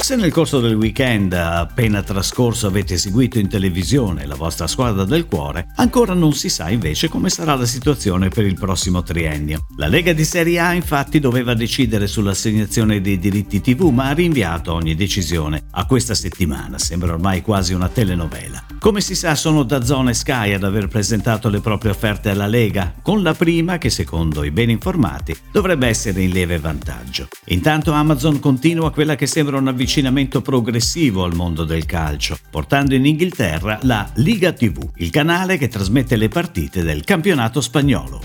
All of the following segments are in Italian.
Se nel corso del weekend appena trascorso avete seguito in televisione la vostra squadra del cuore, ancora non si sa invece come sarà la situazione per il prossimo triennio. La Lega di Serie A infatti doveva decidere sull'assegnazione dei diritti TV, ma ha rinviato ogni decisione a questa settimana. Sembra ormai quasi una telenovela. Come si sa sono da Zone Sky ad aver presentato le proprie offerte alla Lega, con la prima che secondo i ben informati dovrebbe essere in lieve vantaggio. Intanto Amazon continua quella che sembra un avvicinamento progressivo al mondo del calcio, portando in Inghilterra la Liga TV, il canale che trasmette le partite del campionato spagnolo.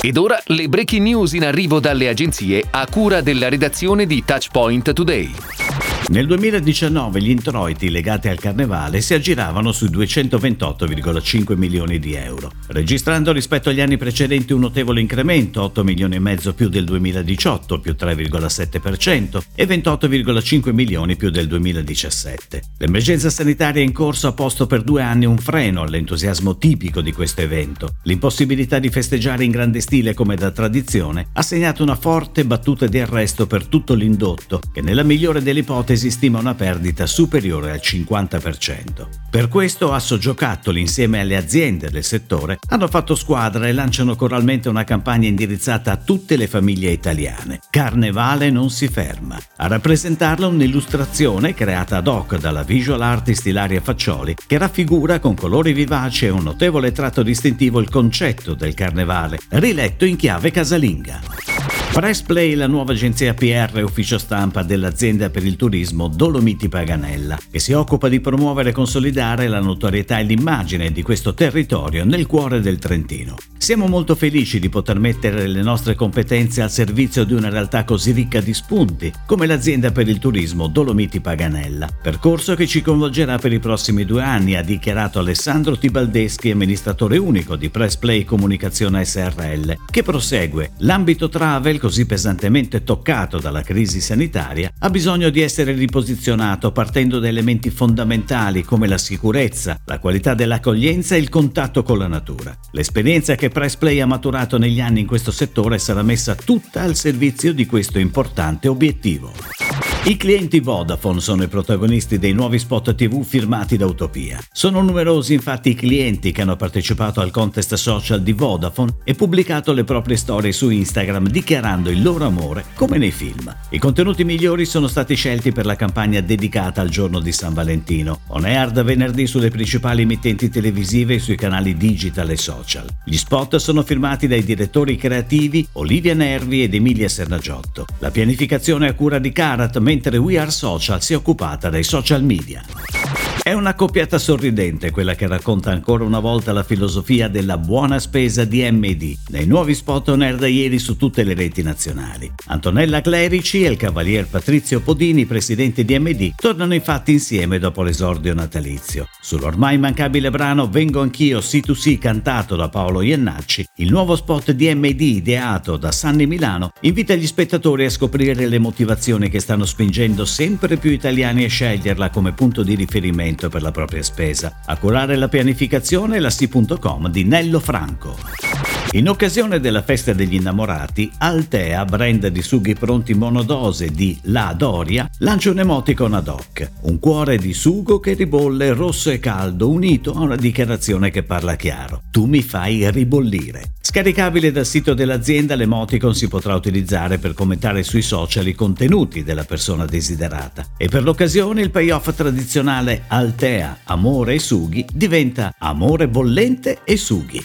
Ed ora le breaking news in arrivo dalle agenzie a cura della redazione di Touchpoint Today. Nel 2019 gli introiti legati al carnevale si aggiravano sui 228,5 milioni di euro, registrando rispetto agli anni precedenti un notevole incremento, 8 milioni e mezzo più del 2018, più 3,7%, e 28,5 milioni più del 2017. L'emergenza sanitaria in corso ha posto per due anni un freno all'entusiasmo tipico di questo evento. L'impossibilità di festeggiare in grande stile come da tradizione ha segnato una forte battuta di arresto per tutto l'indotto, che nella migliore delle ipotesi si stima una perdita superiore al 50%. Per questo Assogiocattoli insieme alle aziende del settore hanno fatto squadra e lanciano coralmente una campagna indirizzata a tutte le famiglie italiane. Carnevale non si ferma. A rappresentarla un'illustrazione creata ad hoc dalla visual artist Ilaria Faccioli che raffigura con colori vivaci e un notevole tratto distintivo il concetto del carnevale, riletto in chiave casalinga. Pressplay, la nuova agenzia PR e ufficio stampa dell'azienda per il turismo Dolomiti Paganella, che si occupa di promuovere e consolidare la notorietà e l'immagine di questo territorio nel cuore del Trentino. Siamo molto felici di poter mettere le nostre competenze al servizio di una realtà così ricca di spunti come l'azienda per il turismo Dolomiti Paganella, percorso che ci coinvolgerà per i prossimi due anni, ha dichiarato Alessandro Tibaldeschi, amministratore unico di Pressplay Comunicazione SRL, che prosegue l'ambito travel così pesantemente toccato dalla crisi sanitaria, ha bisogno di essere riposizionato partendo da elementi fondamentali come la sicurezza, la qualità dell'accoglienza e il contatto con la natura. L'esperienza che Pressplay ha maturato negli anni in questo settore sarà messa tutta al servizio di questo importante obiettivo. I clienti Vodafone sono i protagonisti dei nuovi spot TV firmati da Utopia. Sono numerosi infatti i clienti che hanno partecipato al contest social di Vodafone e pubblicato le proprie storie su Instagram dichiarando il loro amore come nei film. I contenuti migliori sono stati scelti per la campagna dedicata al giorno di San Valentino, on air da venerdì sulle principali emittenti televisive e sui canali digital e social. Gli spot sono firmati dai direttori creativi Olivia Nervi ed Emilia Sernagiotto. La pianificazione a cura di Karat, mentre We Are Social si è occupata dei social media. È una coppiata sorridente quella che racconta ancora una volta la filosofia della buona spesa di MD nei nuovi spot on air da ieri su tutte le reti nazionali. Antonella Clerici e il cavalier Patrizio Podini, presidente di MD, tornano infatti insieme dopo l'esordio natalizio. Sull'ormai immancabile brano Vengo anch'io C2C cantato da Paolo Iannacci, il nuovo spot di MD ideato da Sanni Milano invita gli spettatori a scoprire le motivazioni che stanno spingendo sempre più italiani a sceglierla come punto di riferimento per la propria spesa. A curare la pianificazione la C.com di Nello Franco. In occasione della festa degli innamorati, Altea, brand di sughi pronti monodose di La Doria, lancia un emoticon ad hoc, un cuore di sugo che ribolle rosso e caldo unito a una dichiarazione che parla chiaro. Tu mi fai ribollire. Scaricabile dal sito dell'azienda, l'emoticon si potrà utilizzare per commentare sui social i contenuti della persona desiderata. E per l'occasione il payoff tradizionale Altea, amore e sughi diventa amore bollente e sughi.